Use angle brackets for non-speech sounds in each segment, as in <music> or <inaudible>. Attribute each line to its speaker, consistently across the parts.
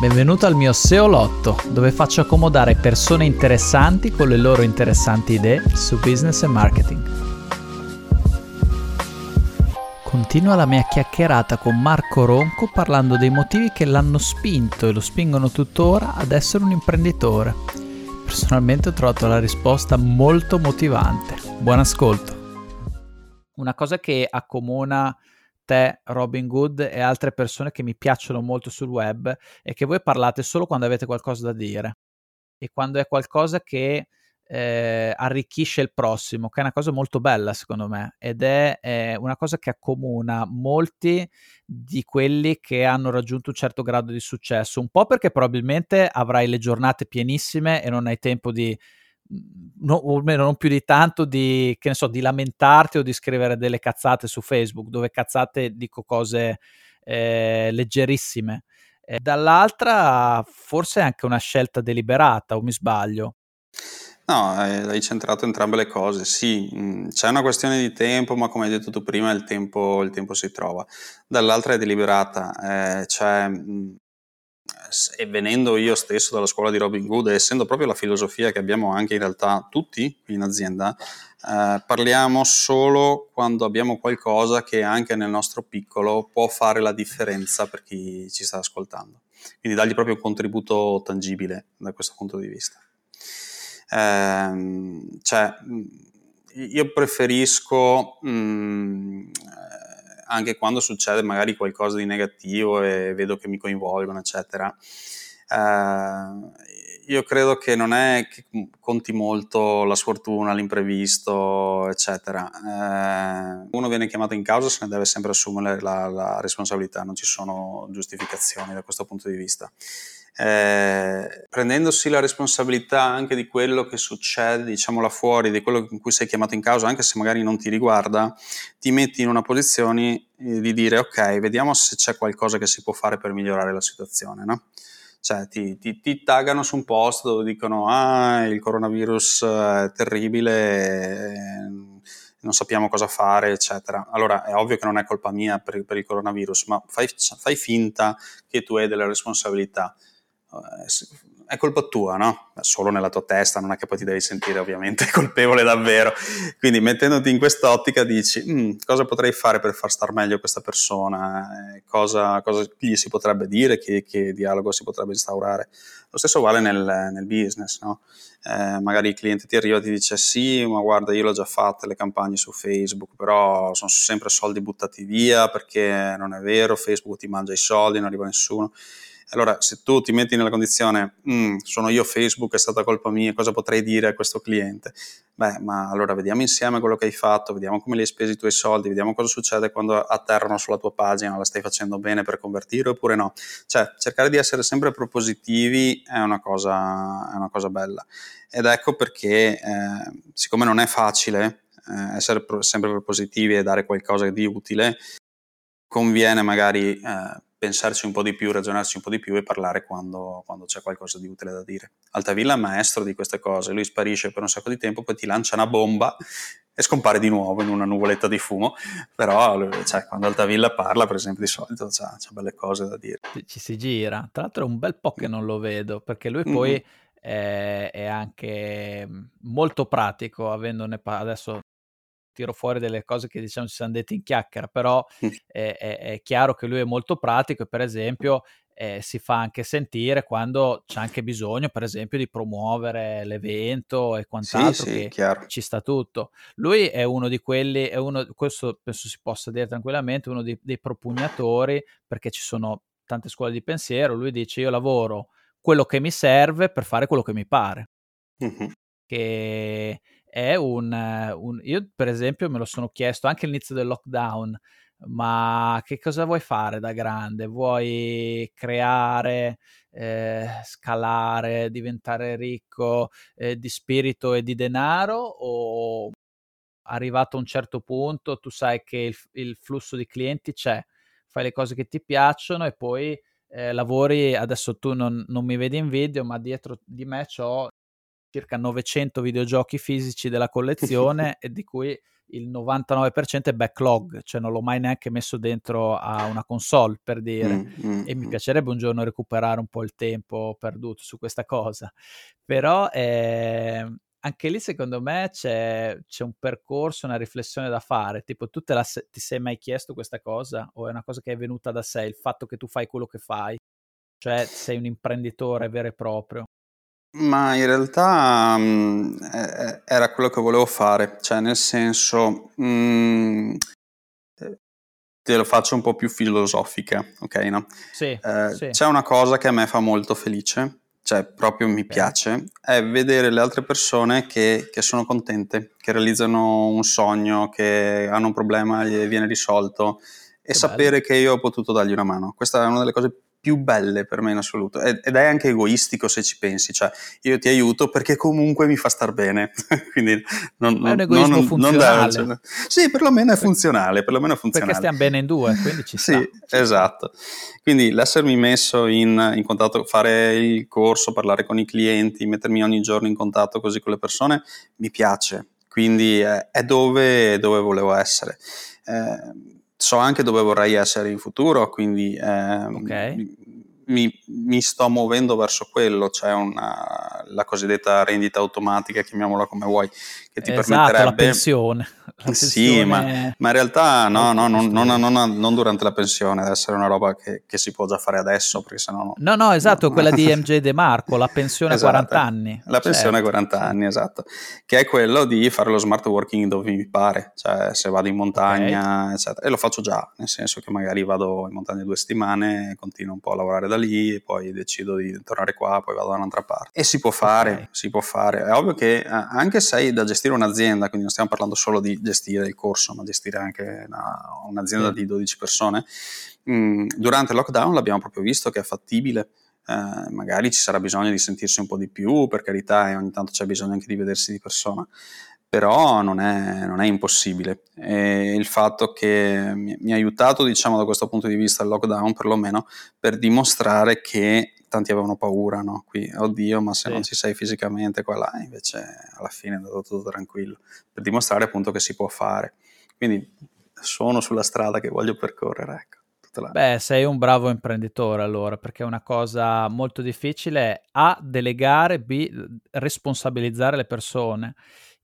Speaker 1: Benvenuto al mio SEO Lotto, dove faccio accomodare persone interessanti con le loro interessanti idee su business e marketing. Continua la mia chiacchierata con Marco Ronco parlando dei motivi che l'hanno spinto e lo spingono tuttora ad essere un imprenditore. Personalmente ho trovato la risposta molto motivante. Buon ascolto. Una cosa che accomuna te, Robin Good e altre persone che mi piacciono molto sul web è che voi parlate solo quando avete qualcosa da dire. E quando è qualcosa che eh, arricchisce il prossimo, che è una cosa molto bella secondo me ed è eh, una cosa che accomuna molti di quelli che hanno raggiunto un certo grado di successo, un po' perché probabilmente avrai le giornate pienissime e non hai tempo di no, o almeno non più di tanto di, che ne so, di lamentarti o di scrivere delle cazzate su Facebook, dove cazzate dico cose eh, leggerissime. E dall'altra, forse è anche una scelta deliberata, o mi sbaglio?
Speaker 2: No, eh, hai centrato entrambe le cose. Sì, mh, c'è una questione di tempo, ma come hai detto tu prima, il tempo, il tempo si trova. Dall'altra è deliberata, eh, cioè e venendo io stesso dalla scuola di Robin Hood essendo proprio la filosofia che abbiamo anche in realtà tutti in azienda, eh, parliamo solo quando abbiamo qualcosa che anche nel nostro piccolo può fare la differenza per chi ci sta ascoltando. Quindi dargli proprio un contributo tangibile da questo punto di vista. Eh, cioè, io preferisco mh, anche quando succede magari qualcosa di negativo e vedo che mi coinvolgono, eccetera. Eh, io credo che non è che conti molto la sfortuna, l'imprevisto, eccetera. Eh, uno viene chiamato in causa, se ne deve sempre assumere la, la responsabilità, non ci sono giustificazioni da questo punto di vista eh, prendendosi la responsabilità anche di quello che succede, diciamo là fuori, di quello in cui sei chiamato in causa, anche se magari non ti riguarda, ti metti in una posizione eh, di dire ok, vediamo se c'è qualcosa che si può fare per migliorare la situazione, no? Cioè ti, ti, ti taggano su un post dove dicono ah il coronavirus è terribile, non sappiamo cosa fare, eccetera. Allora è ovvio che non è colpa mia per, per il coronavirus, ma fai, fai finta che tu hai delle responsabilità è colpa tua, no? Solo nella tua testa, non è che poi ti devi sentire ovviamente <laughs> colpevole davvero. Quindi mettendoti in quest'ottica dici mm, cosa potrei fare per far star meglio questa persona, eh, cosa, cosa, gli si potrebbe dire, che, che, dialogo si potrebbe instaurare. Lo stesso vale nel, nel business, no? eh, magari il cliente ti arriva e ti dice sì, ma guarda io l'ho già fatte le campagne su Facebook, però sono sempre soldi buttati via perché non è vero, Facebook ti mangia i soldi, non arriva nessuno allora, se tu ti metti nella condizione, mm, sono io Facebook, è stata colpa mia, cosa potrei dire a questo cliente? Beh, ma allora vediamo insieme quello che hai fatto, vediamo come li hai spesi i tuoi soldi, vediamo cosa succede quando atterrano sulla tua pagina, la stai facendo bene per convertire oppure no. Cioè, cercare di essere sempre propositivi è una cosa, è una cosa bella. Ed ecco perché, eh, siccome non è facile eh, essere pro- sempre propositivi e dare qualcosa di utile, conviene magari... Eh, pensarci un po' di più, ragionarci un po' di più e parlare quando, quando, c'è qualcosa di utile da dire. Altavilla è maestro di queste cose, lui sparisce per un sacco di tempo, poi ti lancia una bomba e scompare di nuovo in una nuvoletta di fumo, però cioè, quando Altavilla parla, per esempio, di solito c'ha, c'ha, belle cose da dire.
Speaker 1: Ci si gira, tra l'altro è un bel po' che non lo vedo, perché lui poi... Mm-hmm. È, è, anche molto pratico, avendone pa- adesso tiro fuori delle cose che diciamo ci siamo detti in chiacchiera, però è, è, è, chiaro che lui è molto pratico e per esempio eh, si fa anche sentire quando c'è anche bisogno, per esempio, di promuovere l'evento e quant'altro, sì, sì, che chiaro. ci sta tutto. Lui è uno di quelli, è uno, questo penso si possa dire tranquillamente, uno dei, dei propugnatori, perché ci sono tante scuole di pensiero, lui dice io lavoro quello che mi serve per fare quello che mi pare. Mm-hmm. Che è un, un, Io, per esempio, me lo sono chiesto anche all'inizio del lockdown, ma che cosa vuoi fare da grande? Vuoi creare, eh, scalare, diventare ricco eh, di spirito e di denaro o arrivato a un certo punto tu sai che il, il flusso di clienti c'è, fai le cose che ti piacciono e poi eh, lavori, adesso tu non, non, mi vedi in video, ma dietro di me ho circa 900 videogiochi fisici della collezione <laughs> e di cui il 99% è backlog, cioè non l'ho mai neanche messo dentro a una console per dire mm, mm, e mi mm. piacerebbe un giorno recuperare un po' il tempo perduto su questa cosa, però eh, anche lì secondo me c'è, c'è, un percorso, una riflessione da fare, tipo tu la, ti sei mai chiesto questa cosa o è una cosa che è venuta da sé, il fatto che tu fai quello che fai, cioè sei un imprenditore vero e proprio?
Speaker 2: Ma in realtà mh, era quello che volevo fare, cioè nel senso, mh, te lo faccio un po' più filosofica, ok? No?
Speaker 1: Sì, eh, sì.
Speaker 2: C'è una cosa che a me fa molto felice, cioè proprio mi piace, è vedere le altre persone che, che, sono contente, che realizzano un sogno, che hanno un problema e viene risolto e che sapere bello. che io ho potuto dargli una mano. Questa è una delle cose più belle per me in assoluto ed è anche egoistico se ci pensi, cioè io ti aiuto perché comunque mi fa star bene, <laughs> quindi non,
Speaker 1: non, è un egoismo non, funzionale. Non deve,
Speaker 2: sì, perlomeno è funzionale, perlomeno è funzionale.
Speaker 1: Perché stiamo bene in due, quindi ci <laughs> sta.
Speaker 2: sì, esatto. Quindi l'essermi messo in, in, contatto, fare il corso, parlare con i clienti, mettermi ogni giorno in contatto così con le persone, mi piace, quindi è, è dove, dove volevo essere. Eh, so anche dove vorrei essere in futuro, quindi eh, okay. Mi, mi, sto muovendo verso quello, cioè una, la cosiddetta rendita automatica, chiamiamola come vuoi, che ti
Speaker 1: esatto,
Speaker 2: permetterebbe...
Speaker 1: la pensione. La
Speaker 2: sì, ma, ma, in realtà no, no, non, non, non, non, durante la pensione, deve essere una roba che, che, si può già fare adesso, perché sennò...
Speaker 1: No, no, esatto, no. quella di <laughs> MJ De Marco, la pensione esatto, 40 anni.
Speaker 2: La pensione certo. 40 anni, esatto, che è quello di fare lo smart working dove mi pare, cioè se vado in montagna, okay. eccetera, e lo faccio già, nel senso che magari vado in montagna due settimane, continuo un po' a lavorare da lì, poi decido di tornare qua, poi vado da un'altra parte. E si può fare, okay. si può fare. È ovvio che eh, anche se hai da gestire un'azienda, quindi non stiamo parlando solo di gestire il corso, ma gestire anche una, un'azienda sì. di 12 persone, mh, mm, durante il lockdown l'abbiamo proprio visto che è fattibile. Eh, magari ci sarà bisogno di sentirsi un po' di più, per carità, e ogni tanto c'è bisogno anche di vedersi di persona, però non è, non è impossibile. E il fatto che mi, mi ha aiutato, diciamo, da questo punto di vista il lockdown, perlomeno, per dimostrare che tanti avevano paura, no? Qui, oddio, ma se sì. non ci sei fisicamente qua là, invece alla fine è andato tutto tranquillo, per dimostrare appunto che si può fare. Quindi sono sulla strada che voglio percorrere, ecco.
Speaker 1: Beh, sei un bravo imprenditore allora, perché è una cosa molto difficile A, delegare, B, responsabilizzare le persone.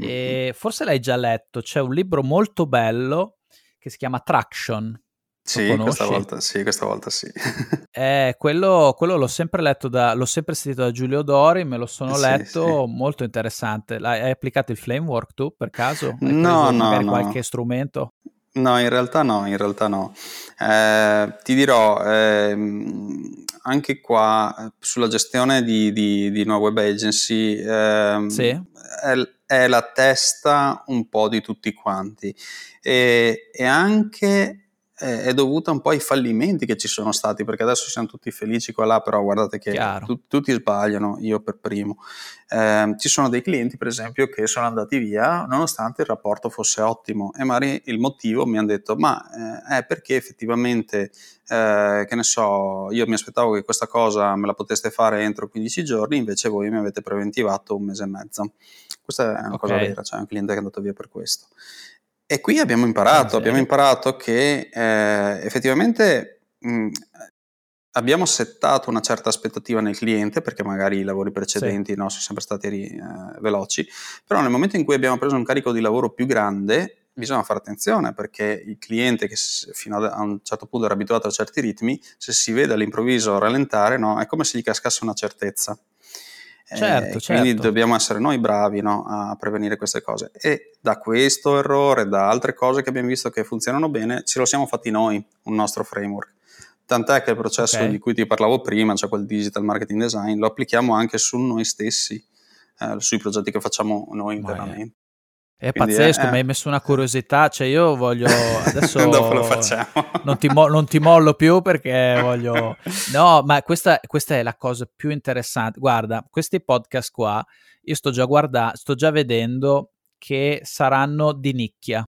Speaker 1: Mm-hmm. E forse l'hai già letto, c'è un libro molto bello che si chiama Traction,
Speaker 2: sì questa, volta, sì, questa volta sì. <laughs>
Speaker 1: eh, quello, quello, l'ho sempre letto, da, l'ho sempre sentito da Giulio Dori, me lo sono letto, sì. molto interessante. Hai applicato il framework tu per caso? Hai
Speaker 2: no, no, no.
Speaker 1: qualche strumento?
Speaker 2: No, in realtà no, in realtà no. Eh, ti dirò, eh, anche qua eh, sulla gestione di, di, di una web agency eh, sì. è, è, la testa un po' di tutti quanti e, e anche è dovuta un po' ai fallimenti che ci sono stati, perché adesso siamo tutti felici qua là, però guardate che tu, tutti sbagliano, io per primo. Eh, ci sono dei clienti, per esempio, che sono andati via nonostante il rapporto fosse ottimo e magari il motivo mi hanno detto, ma eh, è perché effettivamente, eh, che ne so, io mi aspettavo che questa cosa me la poteste fare entro 15 giorni, invece voi mi avete preventivato un mese e mezzo. Questa è una okay. cosa vera, cioè un cliente che è andato via per questo. E qui abbiamo imparato, abbiamo imparato che eh, effettivamente mh, abbiamo settato una certa aspettativa nel cliente, perché magari i lavori precedenti sì. no, sono sempre stati eh, veloci, però nel momento in cui abbiamo preso un carico di lavoro più grande, bisogna fare attenzione perché il cliente che fino a un certo punto era abituato a certi ritmi, se si vede all'improvviso rallentare, no, è come se gli cascasse una certezza.
Speaker 1: Certo,
Speaker 2: eh,
Speaker 1: certo.
Speaker 2: Quindi dobbiamo essere noi bravi no, a prevenire queste cose. E da questo errore, da altre cose che abbiamo visto che funzionano bene, ce lo siamo fatti noi, un nostro framework. Tant'è che il processo okay. di cui ti parlavo prima, cioè quel digital marketing design, lo applichiamo anche su noi stessi, eh, sui progetti che facciamo noi internamente.
Speaker 1: È Quindi pazzesco, è, mi hai messo una curiosità, cioè io voglio <laughs> adesso
Speaker 2: dopo lo facciamo.
Speaker 1: non, ti mo- non ti mollo più perché voglio <laughs> No, ma questa, questa, è la cosa più interessante. Guarda, questi podcast qua io sto già guardando, sto già vedendo che saranno di nicchia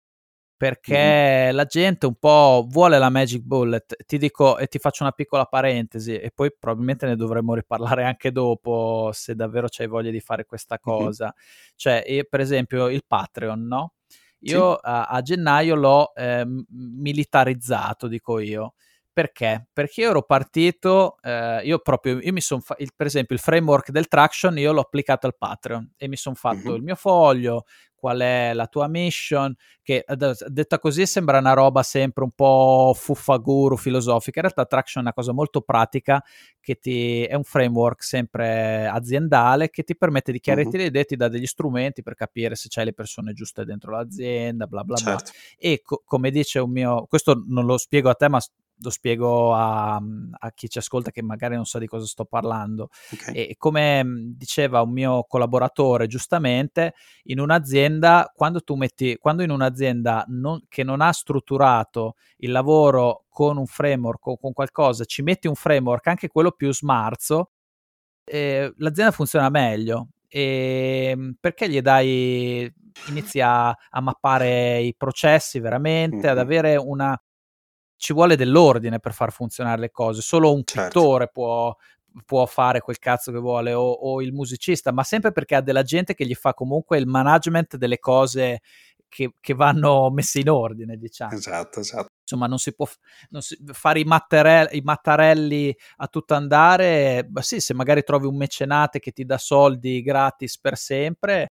Speaker 1: perché mm. la gente un po' vuole la Magic Bullet. Ti dico e ti faccio una piccola parentesi e poi probabilmente ne dovremmo riparlare anche dopo se davvero c'hai voglia di fare questa cosa. Mm-hmm. Cioè, per esempio, il Patreon, no? io sì. a, a, gennaio l'ho eh, militarizzato, dico io. Perché? Perché io ero partito, eh, io proprio, io mi sono, fa- per esempio il framework del Traction io l'ho applicato al Patreon e mi sono fatto uh-huh. il mio foglio, qual è la tua mission, che detta così sembra una roba sempre un po' fuffaguru, filosofica, in realtà Traction è una cosa molto pratica, che ti, è un framework sempre aziendale che ti permette di chiarirti uh-huh. le idee, ti dà degli strumenti per capire se c'hai le persone giuste dentro l'azienda, bla bla certo. bla. E co- come dice un mio, questo non lo spiego a te, ma lo spiego a, a, chi ci ascolta che magari non sa di cosa sto parlando. Okay. E come diceva un mio collaboratore giustamente, in un'azienda, quando tu metti, quando in un'azienda non, che non ha strutturato il lavoro con un framework o con qualcosa, ci metti un framework, anche quello più smarzo, eh, l'azienda funziona meglio. E perché gli dai inizi a, a mappare i processi veramente, mm-hmm. ad avere una, ci vuole dell'ordine per far funzionare le cose. Solo un certo. pittore può, può, fare quel cazzo che vuole, o, o, il musicista, ma sempre perché ha della gente che gli fa comunque il management delle cose che, che vanno messe in ordine, diciamo.
Speaker 2: Esatto, esatto.
Speaker 1: Insomma, non si può non si, fare i, mattarelli, i mattarelli a tutto andare. Sì, se magari trovi un mecenate che ti dà soldi gratis per sempre,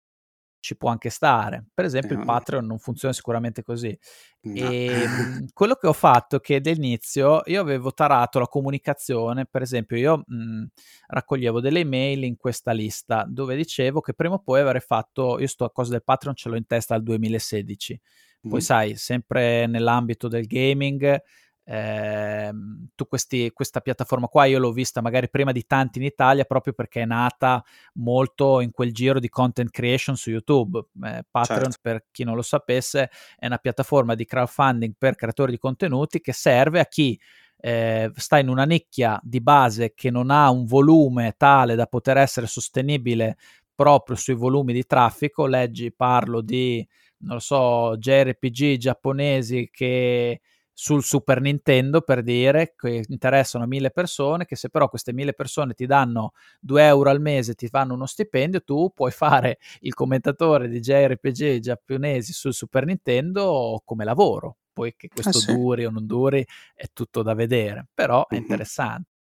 Speaker 1: ci può anche stare. Per esempio, eh, il Patreon non funziona sicuramente così. No. E ehm, <laughs> quello che ho fatto è che all'inizio io avevo tarato la comunicazione, per esempio, io mh, raccoglievo delle email in questa lista dove dicevo che prima o poi avrei fatto, io sto a cosa del Patreon ce l'ho in testa dal 2016. Poi mm. sai, sempre nell'ambito del gaming, eh, tu questi, questa piattaforma qua io l'ho vista magari prima di tanti in Italia proprio perché è nata molto in quel giro di content creation su YouTube. Eh, Patreon, certo. per chi non lo sapesse, è una piattaforma di crowdfunding per creatori di contenuti che serve a chi eh, sta in una nicchia di base che non ha un volume tale da poter essere sostenibile proprio sui volumi di traffico. Leggi, parlo di, non lo so, JRPG giapponesi che sul Super Nintendo per dire che interessano mille persone, che se però queste mille persone ti danno 2 euro al mese, ti fanno uno stipendio, tu puoi fare il commentatore di JRPG giapponesi sul Super Nintendo come lavoro. Poi che questo ah, sì. duri o non duri è tutto da vedere, però è interessante.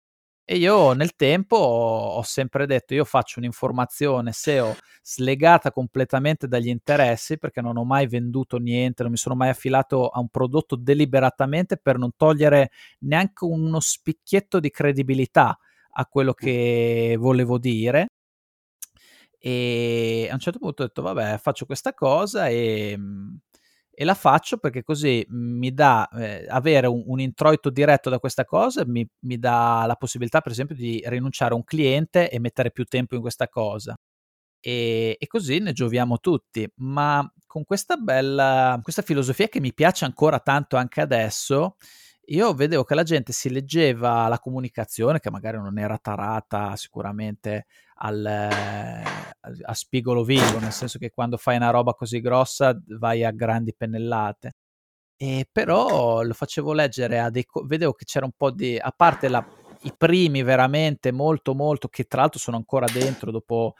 Speaker 1: E io nel tempo ho sempre detto, io faccio un'informazione SEO slegata completamente dagli interessi perché non ho mai venduto niente, non mi sono mai affilato a un prodotto deliberatamente per non togliere neanche uno spicchietto di credibilità a quello che volevo dire. E a un certo punto ho detto, vabbè, faccio questa cosa e mhmm, e la faccio perché così mi dà eh, avere un, un, introito diretto da questa cosa, mi, mi, dà la possibilità per esempio di rinunciare a un cliente e mettere più tempo in questa cosa. E, e così ne gioviamo tutti, ma con questa bella, questa filosofia che mi piace ancora tanto anche adesso, io vedevo che la gente si leggeva la comunicazione, che magari non era tarata sicuramente al, a spigolo vivo, nel senso che quando fai una roba così grossa vai a grandi pennellate. E però lo facevo leggere a dei... vedevo che c'era un po' di... a parte la, i primi veramente molto molto che tra l'altro sono ancora dentro dopo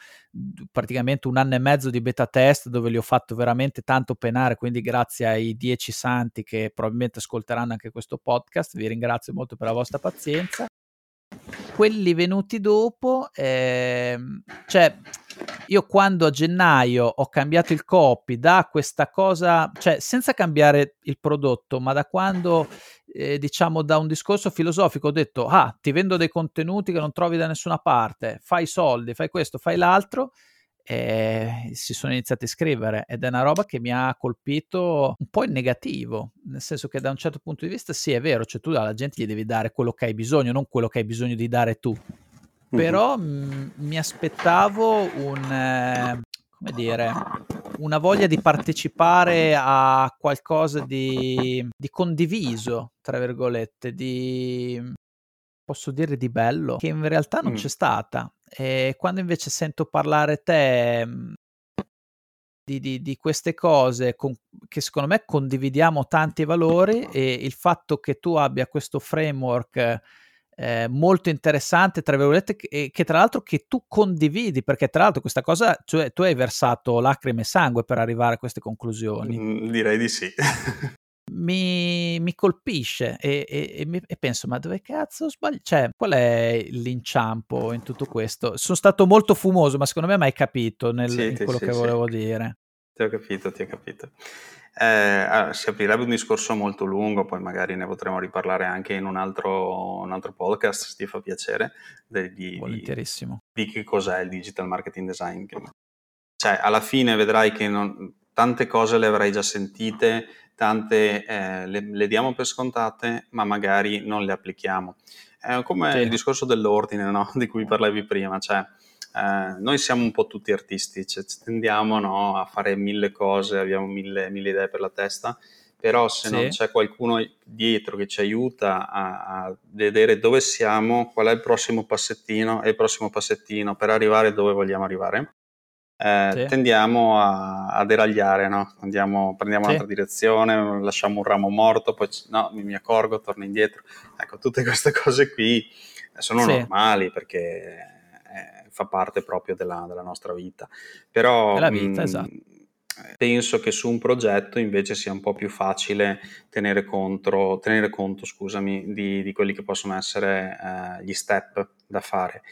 Speaker 1: praticamente un anno e mezzo di beta test dove li ho fatto veramente tanto penare quindi grazie ai dieci santi che probabilmente ascolteranno anche questo podcast. Vi ringrazio molto per la vostra pazienza quelli venuti dopo, eh, cioè io quando a gennaio ho cambiato il copy da questa cosa, cioè senza cambiare il prodotto, ma da quando eh, diciamo da un discorso filosofico ho detto ah ti vendo dei contenuti che non trovi da nessuna parte, fai soldi, fai questo, fai l'altro e si sono iniziati a scrivere ed è una roba che mi ha colpito un po' in negativo, nel senso che da un certo punto di vista sì è vero, cioè tu alla gente gli devi dare quello che hai bisogno, non quello che hai bisogno di dare tu. Però m- mi aspettavo un, eh, come dire, una voglia di partecipare a qualcosa di, di condiviso, tra virgolette, di posso dire di bello, che in realtà non mm. c'è stata. E quando invece sento parlare te mhmm, di, di, di queste cose con, che secondo me condividiamo tanti valori e il fatto che tu abbia questo framework eh, molto interessante, tra virgolette, che, che, tra l'altro che tu condividi, perché tra l'altro questa cosa, cioè tu hai versato lacrime e sangue per arrivare a queste conclusioni.
Speaker 2: Mm, direi di sì. <laughs>
Speaker 1: mi, mi, colpisce e, e, e, e, penso, ma dove cazzo sbaglio? Cioè, qual è l'inciampo in tutto questo? Sono stato molto fumoso, ma secondo me mai capito nel, sì, in quello sì, che sì. volevo dire.
Speaker 2: Ti ho capito, ti ho capito. Eh, ah, si aprirebbe un discorso molto lungo, poi magari ne potremo riparlare anche in un altro, un altro podcast, se ti fa piacere, di, di, di, che cos'è il digital marketing design. Cioè, alla fine vedrai che non, tante cose le avrai già sentite, tante eh, le, le, diamo per scontate, ma magari non le applichiamo. È come sì. il discorso dell'ordine no? <laughs> di cui parlavi prima, cioè eh, noi siamo un po' tutti artisti, cioè, tendiamo no, a fare mille cose, abbiamo mille, mille, idee per la testa, però se sì. non c'è qualcuno dietro che ci aiuta a, a, vedere dove siamo, qual è il prossimo passettino e il prossimo passettino per arrivare dove vogliamo arrivare, eh, sì. tendiamo a, a deragliare, no? Andiamo, prendiamo sì. un'altra direzione, lasciamo un ramo morto, poi no, mi accorgo, torno indietro. Ecco, tutte queste <laughs> cose qui sono normali perché fa parte proprio della, della nostra vita. Però
Speaker 1: la vita, mh, esatto.
Speaker 2: penso che su un progetto invece sia un po' più facile tenere, contro, tenere conto scusami, di, di, quelli che possono essere eh, gli step da fare.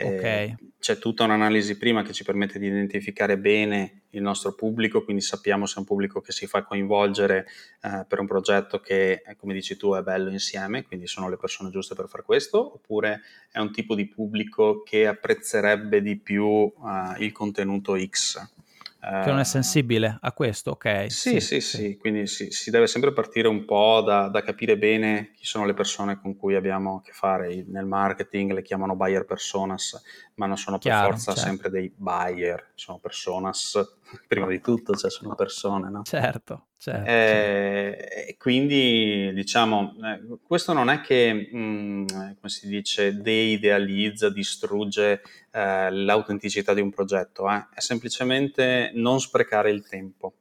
Speaker 1: Okay.
Speaker 2: c'è tutta un'analisi prima che ci permette di identificare bene il nostro pubblico, quindi sappiamo se è un pubblico che si fa coinvolgere eh, per un progetto che, come dici tu, è bello insieme, quindi sono le persone giuste per fare questo, oppure è un tipo di pubblico che apprezzerebbe di più eh, il contenuto X.
Speaker 1: Che non è sensibile a questo, ok?
Speaker 2: Sì, sì, sì, sì. quindi si, si, deve sempre partire un po' da, da, capire bene chi sono le persone con cui abbiamo a che fare. Nel marketing le chiamano buyer personas, ma non sono per Chiaro, forza certo. sempre dei buyer, sono personas <laughs> prima di tutto, cioè sono persone, no?
Speaker 1: Certo, certo.
Speaker 2: Eh, quindi diciamo, eh, questo non è che, mh, mm, come si dice, deidealizza, distrugge eh, l'autenticità di un progetto, eh? è semplicemente non sprecare il tempo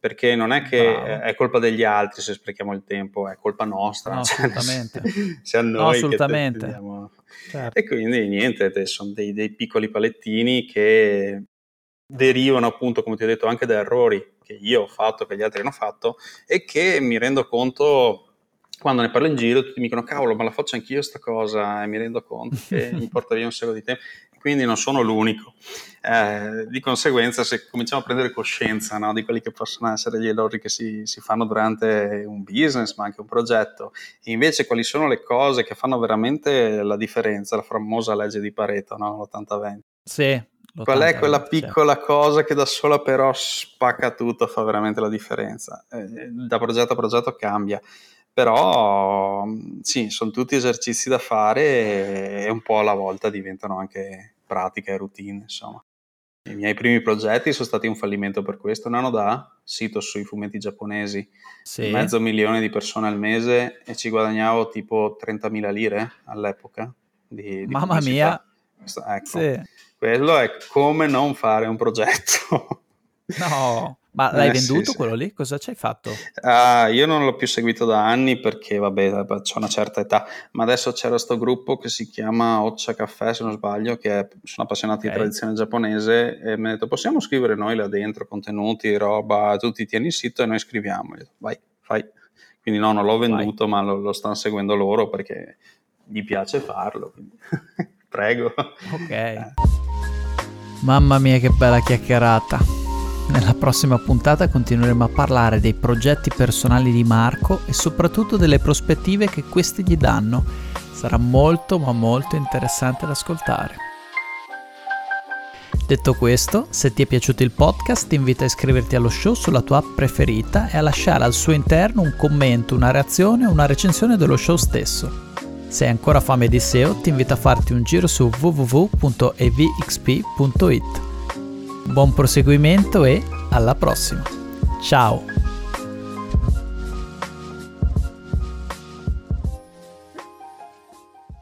Speaker 2: perché non è che Bravo. è colpa degli altri se sprechiamo il tempo, è colpa nostra.
Speaker 1: No, cioè, assolutamente. <laughs>
Speaker 2: Se a noi no, assolutamente. Te, certo. E quindi niente, sono dei, dei, piccoli palettini che derivano appunto, come ti ho detto, anche da errori che io ho fatto, che gli altri hanno fatto e che mi rendo conto quando ne parlo in giro tutti mi dicono cavolo ma la faccio anch'io sta cosa e mi rendo conto che <laughs> mi porta via un sacco di tempo. Quindi non sono l'unico. Eh, di conseguenza se cominciamo a prendere coscienza no, di quelli che possono essere gli errori che si, si, fanno durante un business ma anche un progetto e invece quali sono le cose che fanno veramente la differenza la famosa legge di Pareto no? l'80-20
Speaker 1: sì
Speaker 2: Qual è quella piccola cosa che da sola però spacca tutto, fa veramente la differenza? Eh, da progetto a progetto cambia, però sì, sono tutti esercizi da fare e un po' alla volta diventano anche pratica e routine, insomma. I miei primi progetti sono stati un fallimento per questo. Nano da, sito sui fumetti giapponesi, sì. mezzo milione di persone al mese e ci guadagnavo tipo 30.000 lire all'epoca. Di,
Speaker 1: di Mamma mia!
Speaker 2: Ecco. Sì quello è come non fare un progetto.
Speaker 1: No, ma <laughs> l'hai eh, venduto sì, quello sì. lì? Cosa ci hai fatto?
Speaker 2: Uh, io non l'ho più seguito da anni perché, vabbè, ho una certa età, ma adesso c'era questo gruppo che si chiama Occia Caffè, se non sbaglio, che è, sono appassionati okay. di tradizione giapponese e mi ha detto possiamo scrivere noi là dentro contenuti, roba, tu ti tieni il sito e noi scriviamo. Detto, vai, fai. Quindi no, non l'ho venduto, vai. ma lo, lo, stanno seguendo loro perché gli piace farlo. <laughs> Prego.
Speaker 1: Ok. <laughs> Mamma mia che bella chiacchierata. Nella prossima puntata continueremo a parlare dei progetti personali di Marco e soprattutto delle prospettive che questi gli danno. Sarà molto ma molto interessante da ascoltare. Detto questo, se ti è piaciuto il podcast ti invito a iscriverti allo show sulla tua app preferita e a lasciare al suo interno un commento, una reazione o una recensione dello show stesso. Se hai ancora fame di SEO ti invito a farti un giro su www.evxp.it. Buon proseguimento e alla prossima. Ciao!